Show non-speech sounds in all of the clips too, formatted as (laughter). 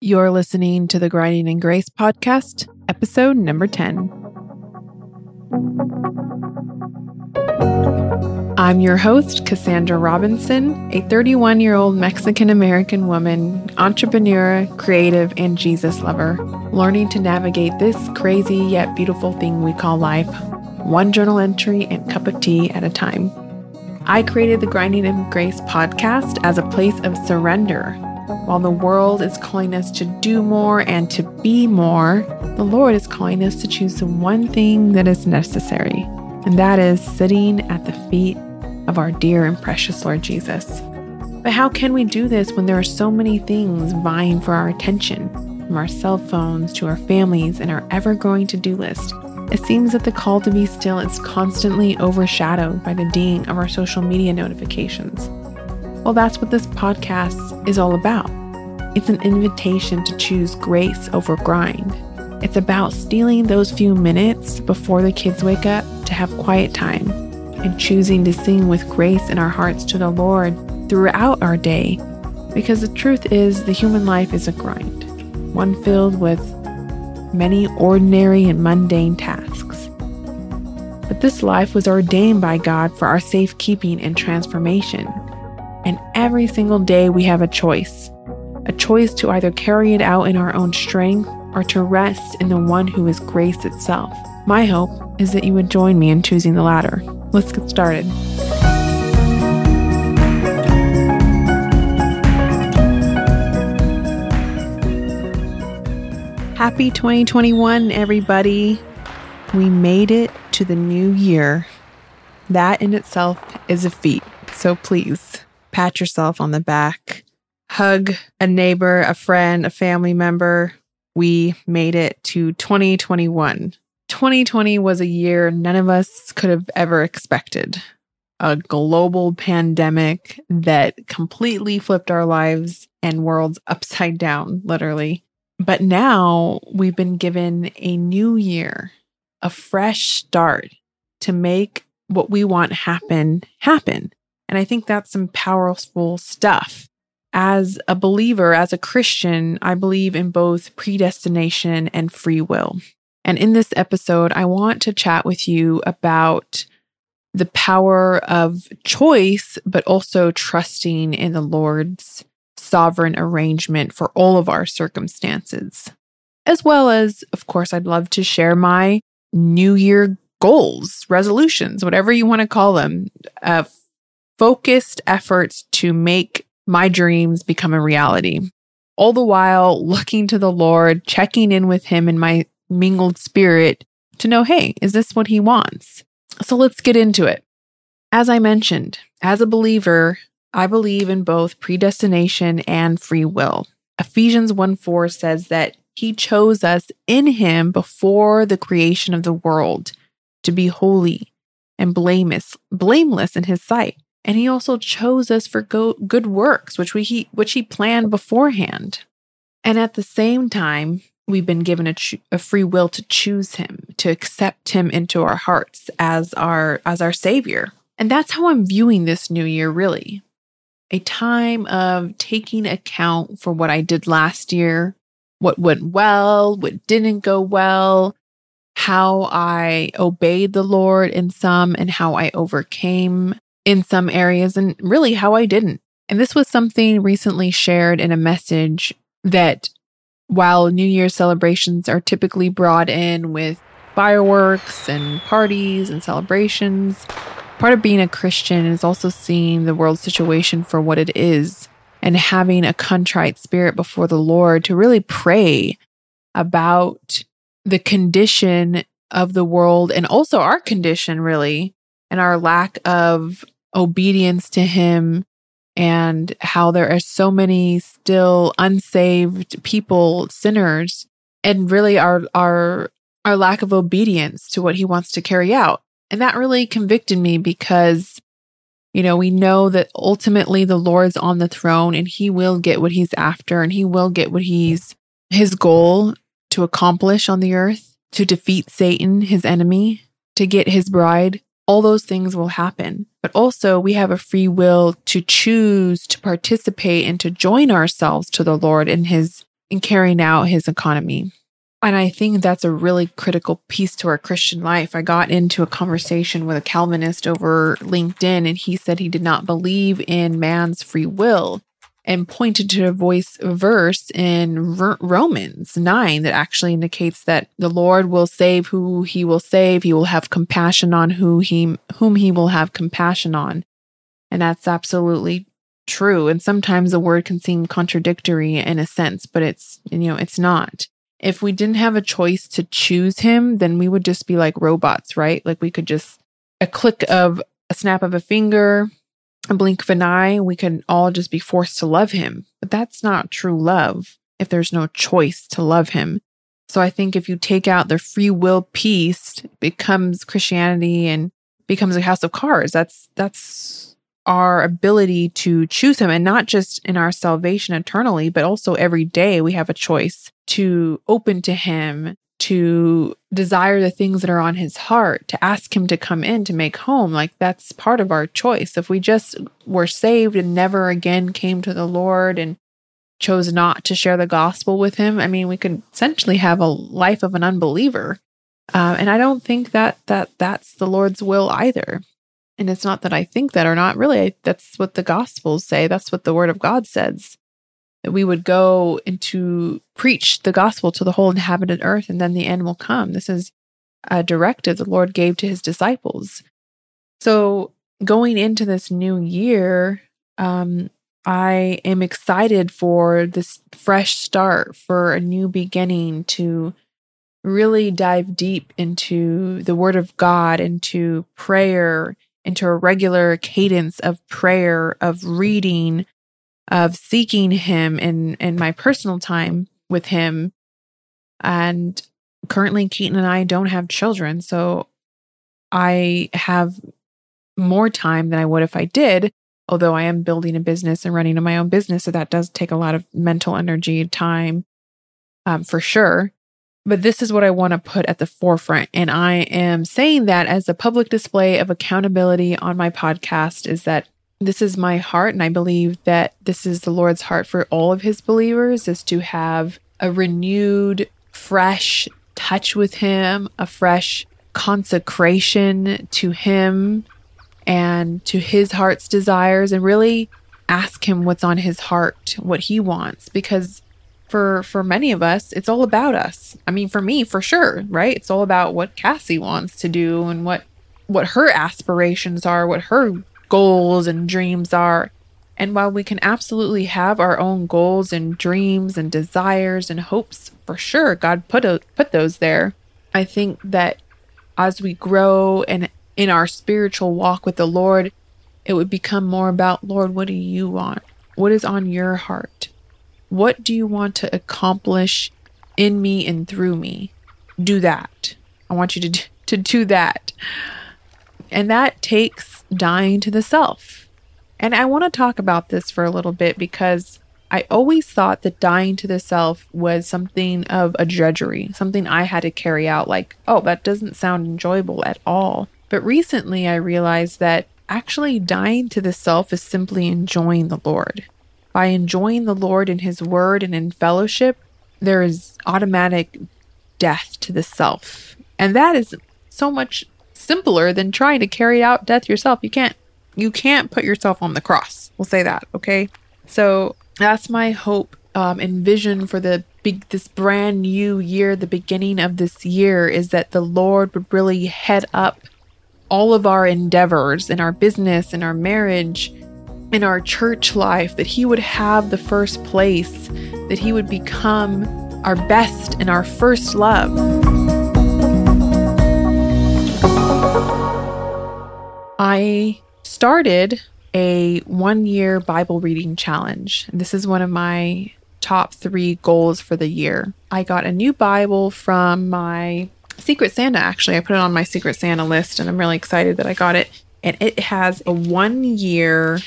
You're listening to the Grinding in Grace podcast, episode number 10. I'm your host, Cassandra Robinson, a 31 year old Mexican American woman, entrepreneur, creative, and Jesus lover, learning to navigate this crazy yet beautiful thing we call life, one journal entry and cup of tea at a time. I created the Grinding in Grace podcast as a place of surrender while the world is calling us to do more and to be more, the Lord is calling us to choose the one thing that is necessary, and that is sitting at the feet of our dear and precious Lord Jesus. But how can we do this when there are so many things vying for our attention, from our cell phones to our families and our ever growing to do list? It seems that the call to be still is constantly overshadowed by the ding of our social media notifications. Well, that's what this podcast is all about. It's an invitation to choose grace over grind. It's about stealing those few minutes before the kids wake up to have quiet time and choosing to sing with grace in our hearts to the Lord throughout our day. Because the truth is, the human life is a grind, one filled with many ordinary and mundane tasks. But this life was ordained by God for our safekeeping and transformation. And every single day we have a choice a choice to either carry it out in our own strength or to rest in the one who is grace itself. My hope is that you would join me in choosing the latter. Let's get started. Happy 2021, everybody. We made it to the new year. That in itself is a feat. So please pat yourself on the back, hug a neighbor, a friend, a family member. We made it to 2021. 2020 was a year none of us could have ever expected. A global pandemic that completely flipped our lives and worlds upside down, literally. But now we've been given a new year, a fresh start to make what we want happen happen. And I think that's some powerful stuff. As a believer, as a Christian, I believe in both predestination and free will. And in this episode, I want to chat with you about the power of choice, but also trusting in the Lord's sovereign arrangement for all of our circumstances. As well as, of course, I'd love to share my New Year goals, resolutions, whatever you want to call them, uh, focused efforts to make my dreams become a reality. All the while looking to the Lord, checking in with Him in my mingled spirit to know, hey, is this what He wants? So let's get into it. As I mentioned, as a believer, I believe in both predestination and free will. Ephesians 1 4 says that He chose us in Him before the creation of the world to be holy and blameless, blameless in His sight. And he also chose us for go- good works, which we he, which he planned beforehand. And at the same time, we've been given a, cho- a free will to choose him, to accept him into our hearts as our as our savior. And that's how I'm viewing this new year really. A time of taking account for what I did last year, what went well, what didn't go well, how I obeyed the Lord in some and how I overcame in some areas and really how I didn't. And this was something recently shared in a message that while New Year's celebrations are typically brought in with fireworks and parties and celebrations, part of being a Christian is also seeing the world situation for what it is and having a contrite spirit before the Lord to really pray about the condition of the world and also our condition, really, and our lack of obedience to him and how there are so many still unsaved people, sinners, and really our our our lack of obedience to what he wants to carry out. And that really convicted me because you know, we know that ultimately the Lord's on the throne and he will get what he's after and he will get what he's his goal to accomplish on the earth, to defeat Satan, his enemy, to get his bride all those things will happen. But also, we have a free will to choose to participate and to join ourselves to the Lord in His in carrying out his economy. And I think that's a really critical piece to our Christian life. I got into a conversation with a Calvinist over LinkedIn, and he said he did not believe in man's free will and pointed to a voice verse in Romans 9 that actually indicates that the Lord will save who he will save. He will have compassion on who he whom he will have compassion on. And that's absolutely true. And sometimes the word can seem contradictory in a sense, but it's you know, it's not. If we didn't have a choice to choose him, then we would just be like robots, right? Like we could just a click of a snap of a finger, a blink of an eye, we can all just be forced to love him. But that's not true love if there's no choice to love him. So I think if you take out the free will piece, it becomes Christianity and becomes a house of cards. That's that's our ability to choose him and not just in our salvation eternally, but also every day we have a choice to open to him, to desire the things that are on his heart, to ask him to come in to make home. Like that's part of our choice. If we just were saved and never again came to the Lord and chose not to share the gospel with him, I mean, we could essentially have a life of an unbeliever. Uh, and I don't think that that that's the Lord's will either. And it's not that I think that or not. Really, that's what the gospels say. That's what the word of God says that we would go into preach the gospel to the whole inhabited earth and then the end will come. This is a directive the Lord gave to his disciples. So going into this new year, um, I am excited for this fresh start, for a new beginning to really dive deep into the Word of God, into prayer, into a regular cadence of prayer, of reading, of seeking him in in my personal time with him and currently Keaton and I don't have children so I have more time than I would if I did although I am building a business and running my own business so that does take a lot of mental energy time um, for sure but this is what I want to put at the forefront. And I am saying that as a public display of accountability on my podcast is that this is my heart and i believe that this is the lord's heart for all of his believers is to have a renewed fresh touch with him a fresh consecration to him and to his heart's desires and really ask him what's on his heart what he wants because for for many of us it's all about us. I mean for me for sure right? It's all about what cassie wants to do and what what her aspirations are what her goals and dreams are. And while we can absolutely have our own goals and dreams and desires and hopes, for sure, God put a, put those there. I think that as we grow and in our spiritual walk with the Lord, it would become more about, Lord, what do you want? What is on your heart? What do you want to accomplish in me and through me? Do that. I want you to (laughs) to do that. And that takes dying to the self. And I want to talk about this for a little bit because I always thought that dying to the self was something of a drudgery, something I had to carry out, like, oh, that doesn't sound enjoyable at all. But recently I realized that actually dying to the self is simply enjoying the Lord. By enjoying the Lord in His Word and in fellowship, there is automatic death to the self. And that is so much simpler than trying to carry out death yourself. You can't you can't put yourself on the cross. We'll say that, okay? So that's my hope um, and vision for the big this brand new year, the beginning of this year, is that the Lord would really head up all of our endeavors in our business, in our marriage, in our church life, that He would have the first place, that He would become our best and our first love. I started a one year Bible reading challenge. This is one of my top three goals for the year. I got a new Bible from my Secret Santa, actually. I put it on my Secret Santa list and I'm really excited that I got it. And it has a one year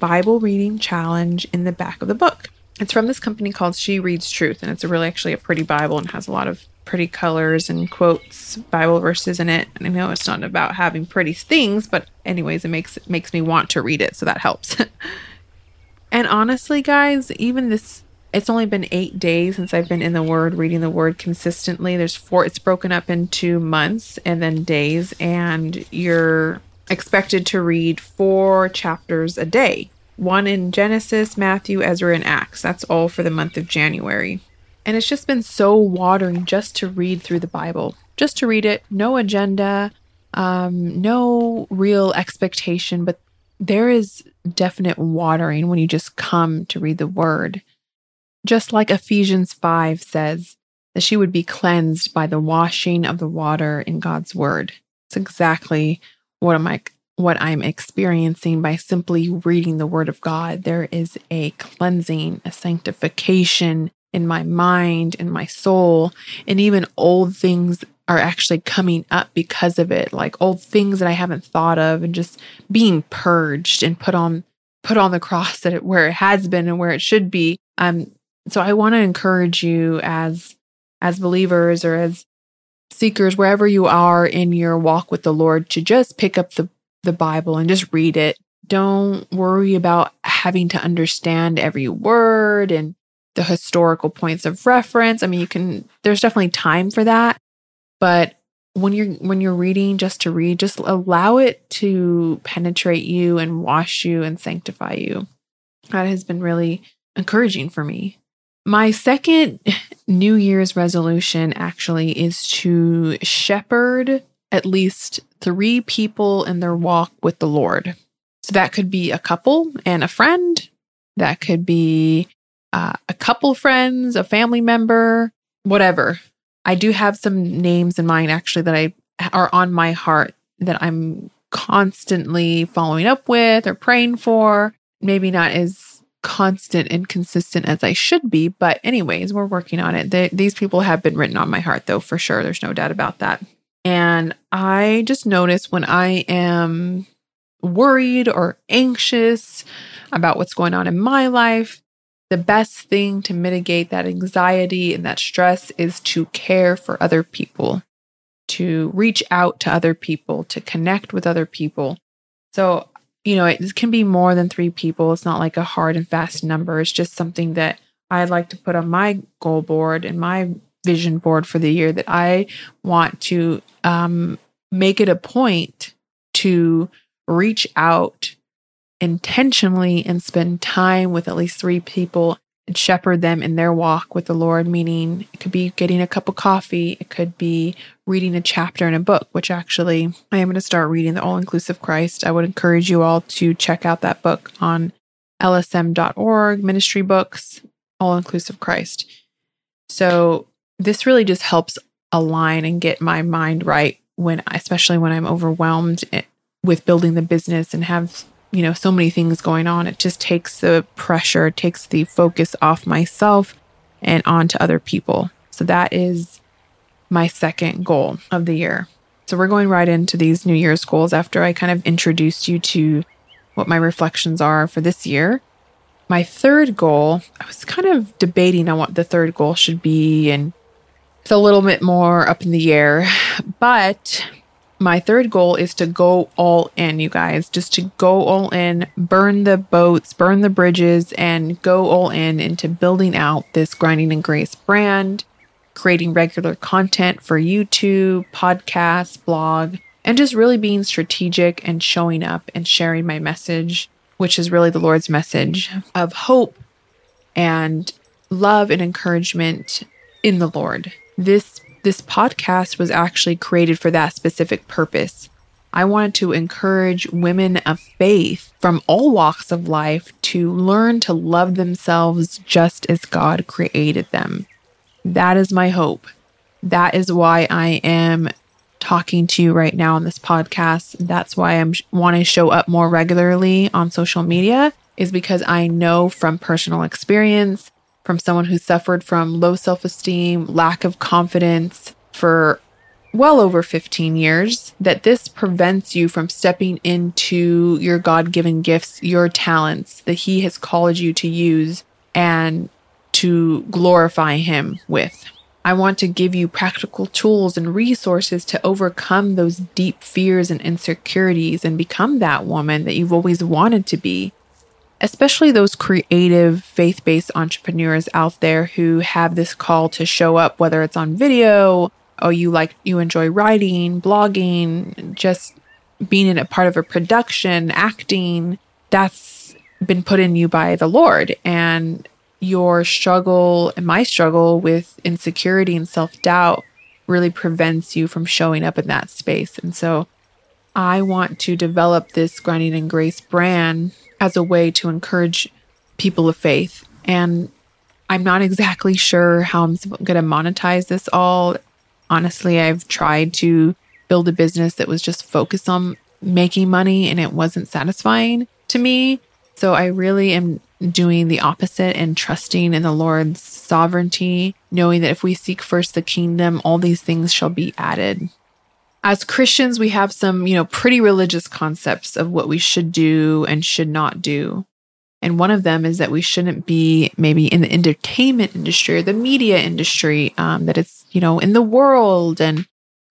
Bible reading challenge in the back of the book. It's from this company called She Reads Truth, and it's a really actually a pretty Bible and has a lot of pretty colors and quotes, Bible verses in it. And I know it's not about having pretty things, but anyways, it makes it makes me want to read it, so that helps. (laughs) and honestly, guys, even this it's only been eight days since I've been in the Word, reading the Word consistently. There's four, it's broken up into months and then days, and you're expected to read four chapters a day one in Genesis, Matthew, Ezra, and Acts. That's all for the month of January. And it's just been so watering just to read through the Bible, just to read it, no agenda, um, no real expectation, but there is definite watering when you just come to read the word. Just like Ephesians 5 says, that she would be cleansed by the washing of the water in God's word. It's exactly what am I what I'm experiencing by simply reading the word of God. There is a cleansing, a sanctification in my mind, in my soul, and even old things are actually coming up because of it, like old things that I haven't thought of and just being purged and put on put on the cross that it, where it has been and where it should be. Um so I want to encourage you as as believers or as seekers wherever you are in your walk with the Lord to just pick up the the Bible and just read it. Don't worry about having to understand every word and the historical points of reference. I mean, you can there's definitely time for that, but when you're when you're reading just to read, just allow it to penetrate you and wash you and sanctify you. That has been really encouraging for me. My second (laughs) New Year's resolution actually is to shepherd at least three people in their walk with the Lord. So that could be a couple and a friend. That could be uh, a couple friends, a family member, whatever. I do have some names in mind actually that I are on my heart that I'm constantly following up with or praying for. Maybe not as constant and consistent as I should be, but anyways, we're working on it. The, these people have been written on my heart though, for sure. There's no doubt about that. And I just notice when I am worried or anxious about what's going on in my life, the best thing to mitigate that anxiety and that stress is to care for other people, to reach out to other people, to connect with other people. So, you know, it can be more than three people. It's not like a hard and fast number. It's just something that I'd like to put on my goal board and my vision board for the year that I want to um, make it a point to reach out intentionally and spend time with at least three people and shepherd them in their walk with the Lord, meaning it could be getting a cup of coffee, it could be reading a chapter in a book, which actually I am going to start reading the All Inclusive Christ. I would encourage you all to check out that book on lsm.org, ministry books, All Inclusive Christ. So this really just helps align and get my mind right when, especially when I'm overwhelmed eh, with building the business and have you know, so many things going on. It just takes the pressure, takes the focus off myself and onto other people. So that is my second goal of the year. So we're going right into these New Year's goals after I kind of introduced you to what my reflections are for this year. My third goal, I was kind of debating on what the third goal should be, and it's a little bit more up in the air, but my third goal is to go all in, you guys, just to go all in, burn the boats, burn the bridges, and go all in into building out this Grinding in Grace brand, creating regular content for YouTube, podcasts, blog, and just really being strategic and showing up and sharing my message, which is really the Lord's message of hope and love and encouragement in the Lord. This this podcast was actually created for that specific purpose. I wanted to encourage women of faith from all walks of life to learn to love themselves just as God created them. That is my hope. That is why I am talking to you right now on this podcast. That's why I'm want to show up more regularly on social media is because I know from personal experience from someone who suffered from low self esteem, lack of confidence for well over 15 years, that this prevents you from stepping into your God given gifts, your talents that He has called you to use and to glorify Him with. I want to give you practical tools and resources to overcome those deep fears and insecurities and become that woman that you've always wanted to be especially those creative faith based entrepreneurs out there who have this call to show up, whether it's on video or you like, you enjoy writing, blogging, just being in a part of a production, acting. That's been put in you by the Lord. And your struggle and my struggle with insecurity and self doubt really prevents you from showing up in that space. And so I want to develop this Grinding in Grace brand as a way to encourage people of faith. And I'm not exactly sure how I'm going to monetize this all. Honestly, I've tried to build a business that was just focused on making money and it wasn't satisfying to me. So I really am doing the opposite and trusting in the Lord's sovereignty, knowing that if we seek first the kingdom, all these things shall be added as Christians, we have some, you know, pretty religious concepts of what we should do and should not do. And one of them is that we shouldn't be maybe in the entertainment industry or the media industry, um, that it's, you know, in the world. And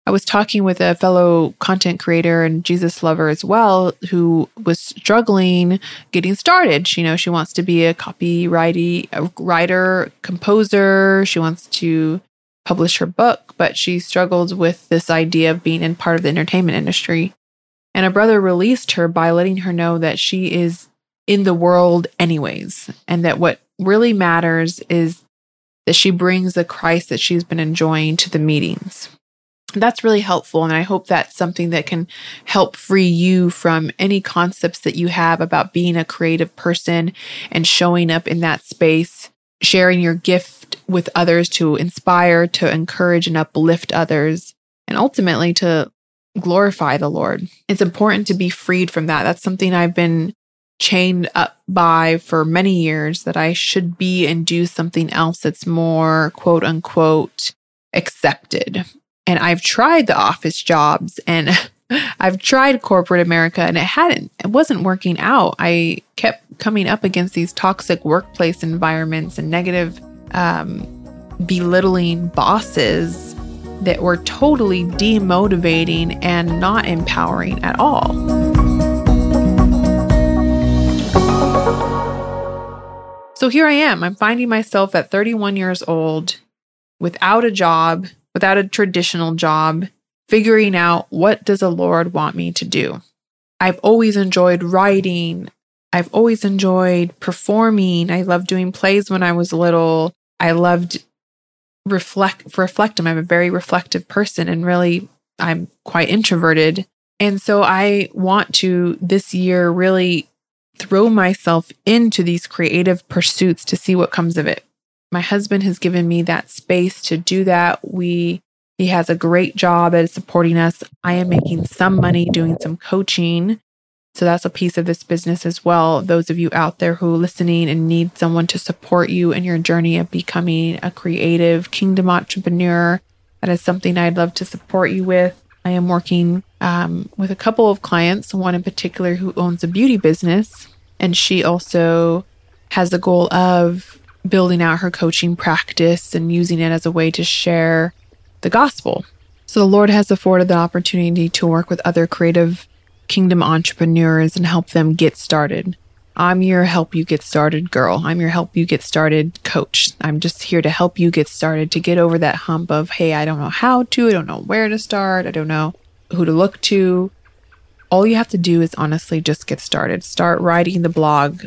I was talking with a fellow content creator and Jesus lover as well, who was struggling getting started. You know, she wants to be a copywriting a writer, composer. She wants to publish her book, but she struggled with this idea of being in part of the entertainment industry. And a brother released her by letting her know that she is in the world anyways, and that what really matters is that she brings the Christ that she's been enjoying to the meetings. That's really helpful. And I hope that's something that can help free you from any concepts that you have about being a creative person and showing up in that space, sharing your gift with others to inspire, to encourage, and uplift others, and ultimately to glorify the Lord. It's important to be freed from that. That's something I've been chained up by for many years that I should be and do something else that's more quote unquote accepted. And I've tried the office jobs and (laughs) I've tried corporate America and it hadn't, it wasn't working out. I kept coming up against these toxic workplace environments and negative um, belittling bosses that were totally demotivating and not empowering at all. So here I am. I'm finding myself at 31 years old without a job, without a traditional job, figuring out what does the Lord want me to do. I've always enjoyed writing. I've always enjoyed performing. I loved doing plays when I was little. I loved reflect reflecting. I'm a very reflective person and really I'm quite introverted. And so I want to this year really throw myself into these creative pursuits to see what comes of it. My husband has given me that space to do that. We he has a great job at supporting us. I am making some money doing some coaching so that's a piece of this business as well. Those of you out there who are listening and need someone to support you in your journey of becoming a creative kingdom entrepreneur, that is something I'd love to support you with. I am working um, with a couple of clients, one in particular who owns a beauty business, and she also has the goal of building out her coaching practice and using it as a way to share the gospel. So the Lord has afforded the opportunity to work with other creative kingdom entrepreneurs and help them get started. I'm your help you get started girl. I'm your help you get started coach. I'm just here to help you get started to get over that hump of, hey, I don't know how to, I don't know where to start, I don't know who to look to. All you have to do is honestly just get started. Start writing the blog.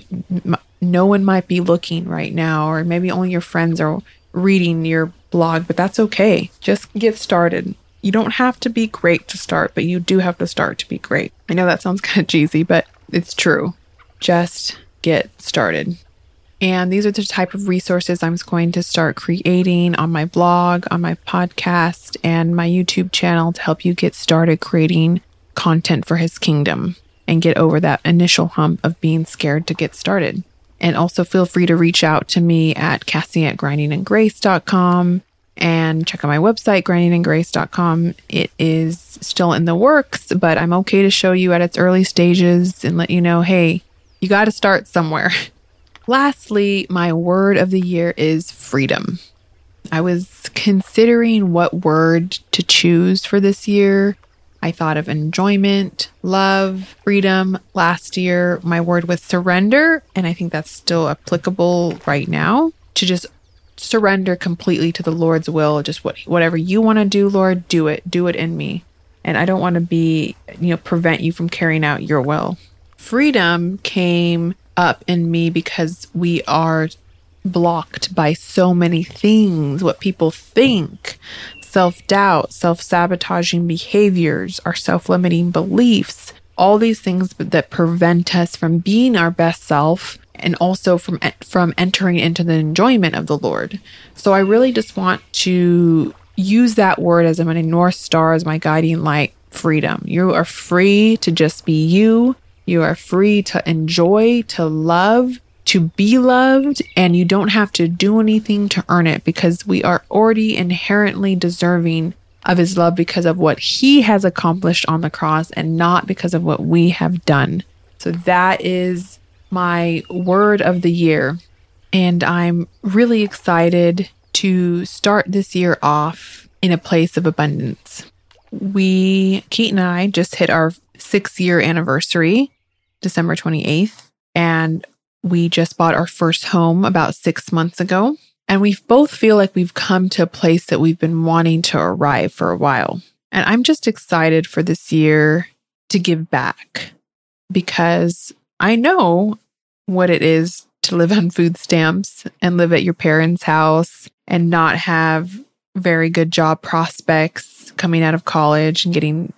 No one might be looking right now, or maybe only your friends are reading your blog, but that's okay. Just get started. You don't have to be great to start, but you do have to start to be great. I know that sounds (laughs) kind of cheesy, but it's true. Just get started. And these are the type of resources I'm going to start creating on my blog, on my podcast, and my YouTube channel to help you get started creating content for his kingdom and get over that initial hump of being scared to get started. And also feel free to reach out to me at Cassie at grindingandgrace.com and check out my website, grindingandgrace.com. It is still in the works, but I'm okay to show you at its early stages and let you know hey, you got to start somewhere. (laughs) Lastly, my word of the year is freedom. I was considering what word to choose for this year. I thought of enjoyment, love, freedom. Last year, my word was surrender. And I think that's still applicable right now to just surrender completely to the Lord's will. Just what, whatever you want to do, Lord, do it. Do it in me. And I don't want to be, you know, prevent you from carrying out your will. Freedom came up in me because we are blocked by so many things what people think, self doubt, self sabotaging behaviors, our self limiting beliefs, all these things that prevent us from being our best self and also from from entering into the enjoyment of the Lord. So I really just want to use that word as my north star as my guiding light, freedom. You are free to just be you. You are free to enjoy, to love, to be loved and you don't have to do anything to earn it because we are already inherently deserving of his love because of what he has accomplished on the cross and not because of what we have done. So that is my word of the year. And I'm really excited to start this year off in a place of abundance. We, Keaton and I, just hit our six year anniversary, December 28th. And we just bought our first home about six months ago, and we both feel like we've come to a place that we've been wanting to arrive for a while. And I'm just excited for this year to give back because I know what it is to live on food stamps and live at your parents' house and not have very good job prospects coming out of college and getting,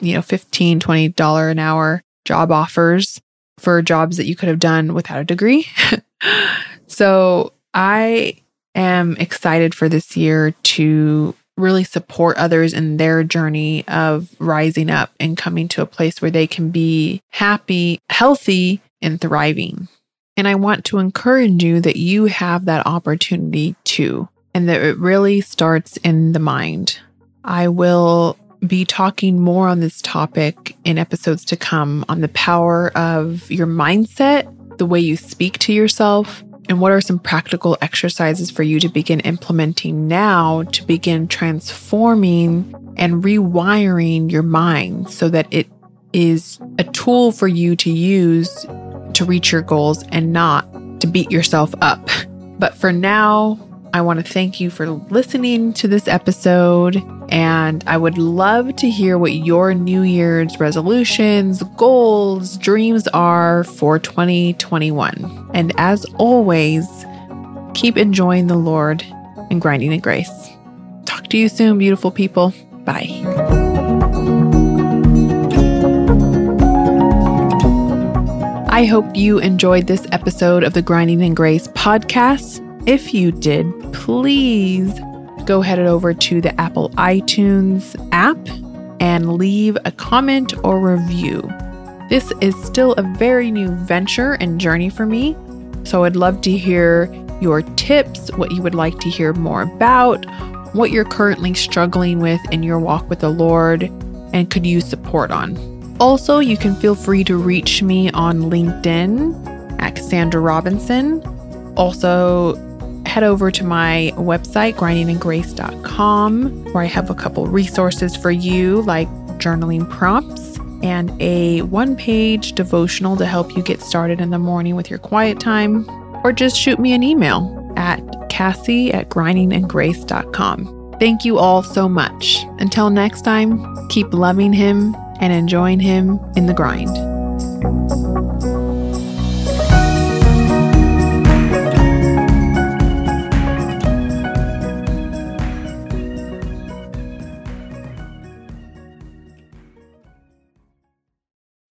you know, 15, 20 dollar an hour job offers for jobs that you could have done without a degree. (laughs) so I am excited for this year to really support others in their journey of rising up and coming to a place where they can be happy, healthy, and thriving. And I want to encourage you that you have that opportunity too, and that it really starts in the mind. I will be talking more on this topic in episodes to come on the power of your mindset, the way you speak to yourself, and what are some practical exercises for you to begin implementing now to begin transforming and rewiring your mind so that it is a tool for you to use to reach your goals and not to beat yourself up. But for now, I want to thank you for listening to this episode. And I would love to hear what your New Year's resolutions, goals, dreams are for 2021. And as always, keep enjoying the Lord and grinding in grace. Talk to you soon, beautiful people. Bye. I hope you enjoyed this episode of the Grinding in Grace podcast. If you did, please go head over to the Apple iTunes app and leave a comment or review. This is still a very new venture and journey for me, so I'd love to hear your tips, what you would like to hear more about, what you're currently struggling with in your walk with the Lord, and could use support on. Also, you can feel free to reach me on LinkedIn at Cassandra Robinson. Also, head over to my website, grindingingrace.com, where I have a couple resources for you, like journaling prompts and a one page devotional to help you get started in the morning with your quiet time, or just shoot me an email at cassie at grindingingrace.com. Thank you all so much. Until next time, keep loving Him and enjoying Him in the grind.